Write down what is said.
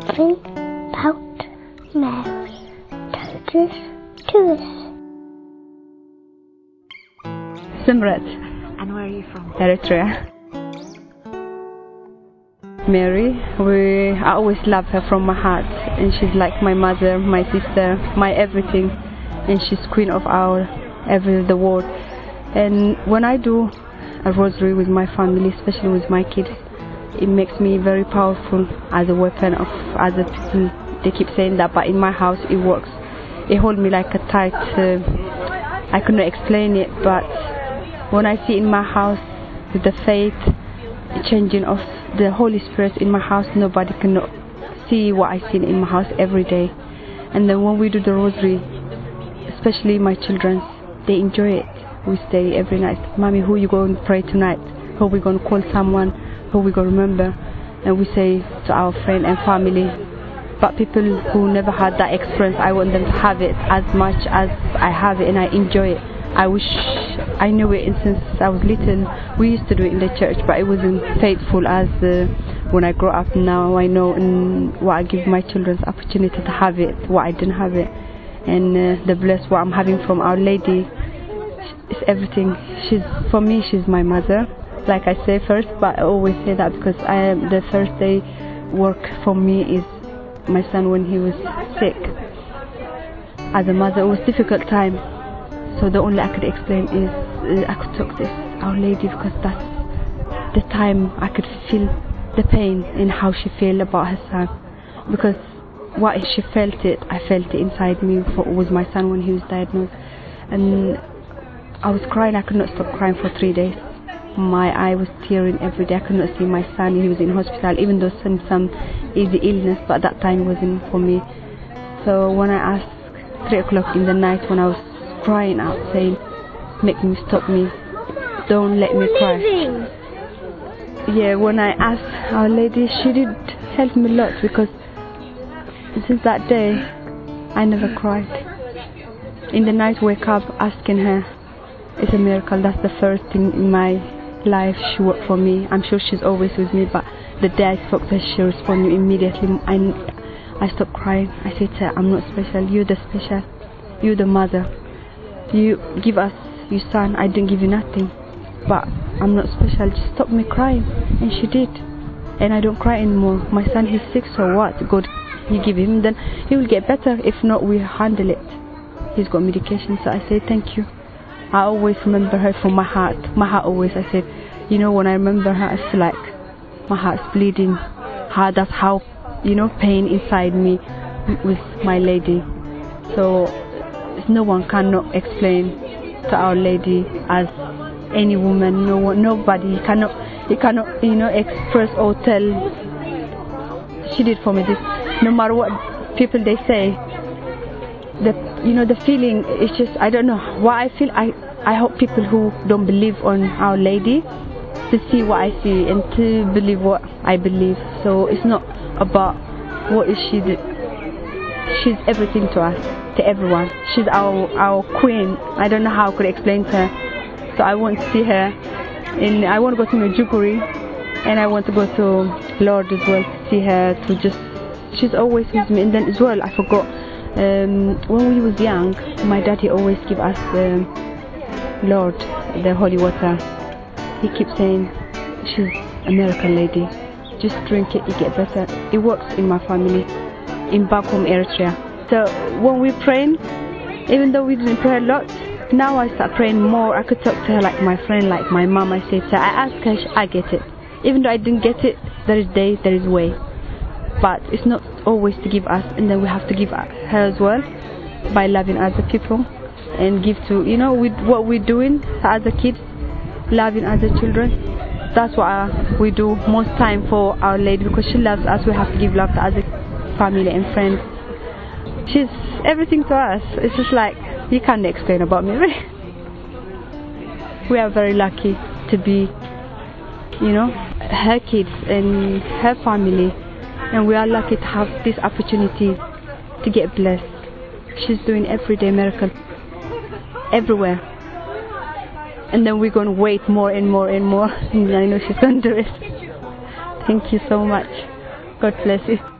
something about Mary. Totus Tuus. Smret, And where are you from? Eritrea. Mary, we I always love her from my heart, and she's like my mother, my sister, my everything, and she's queen of our every the world. And when I do a rosary with my family, especially with my kids, it makes me very powerful as a weapon of other people. They keep saying that, but in my house it works. It holds me like a tight. Uh, I cannot explain it, but when I see in my house the faith changing of the Holy Spirit in my house, nobody cannot see what I see in my house every day. And then when we do the rosary, especially my children, they enjoy it. We stay every night, Mommy, who you going to pray tonight? Who we going to call someone? Who we remember? And we say to our friend and family. But people who never had that experience, I want them to have it as much as I have it and I enjoy it. I wish I knew it since I was little. We used to do it in the church, but it wasn't faithful as uh, when I grow up now. I know and what I give my children the opportunity to have it, what I didn't have it, and uh, the bless what I'm having from Our Lady is everything. She's for me, she's my mother. Like I say first, but I always say that because I am the first day work for me is my son when he was sick. As a mother, it was difficult time so the only I could explain is uh, I could talk this Our Lady because that's the time I could feel the pain in how she felt about her son. Because what she felt it, I felt it inside me for, with my son when he was diagnosed. And I was crying, I could not stop crying for three days. My eye was tearing every day. I could not see my son. He was in hospital, even though some some easy illness, but that time wasn't for me. So when I asked three o'clock in the night when I was crying out, saying, "Make me stop me, don't let me cry." Yeah, when I asked Our Lady, she did help me a lot because since that day, I never cried. In the night, wake up asking her. It's a miracle. That's the first thing in my life she worked for me. I'm sure she's always with me, but the day I spoke to her, she responded immediately. I, I stopped crying. I said to her, I'm not special. You're the special. You're the mother. You give us your son. I didn't give you nothing. But I'm not special. Just stop me crying. And she did. And I don't cry anymore. My son, he's sick, so what? God, you give him, then he will get better. If not, we handle it. He's got medication, so I say thank you. I always remember her from my heart. My heart always, I said, you know, when I remember her, it's like my heart's bleeding. How, that's how, you know, pain inside me with my lady. So no one cannot explain to Our Lady as any woman. No one, nobody cannot, you cannot, you know, express or tell. She did for me this. No matter what people they say, the you know the feeling is just I don't know what I feel. I I hope people who don't believe on Our Lady to see what I see and to believe what I believe. So it's not about what is she. She's everything to us, to everyone. She's our our queen. I don't know how I could explain to her. So I want to see her, and I want to go to Medjugorje, and I want to go to Lourdes as well to see her. To just she's always with me. And then as well, I forgot. Um, when we was young, my daddy always give us um, Lourdes, the holy water. He keeps saying, she's American lady. Just drink it, you get better. It works in my family, in back home Eritrea. So when we praying, even though we didn't pray a lot, now I start praying more. I could talk to her like my friend, like my mom. I say to her, I ask her, I get it. Even though I didn't get it, there is day, there is way. But it's not always to give us, and then we have to give her as well by loving other people and give to you know with what we're doing to other kids loving other children. That's what uh, we do most time for our lady because she loves us. We have to give love to other family and friends. She's everything to us. It's just like you can't explain about me we are very lucky to be you know her kids and her family. And we are lucky to have this opportunity to get blessed. She's doing everyday miracle everywhere. And then we're going to wait more and more and more. And I know she's going to do it. Thank you so much. God bless you.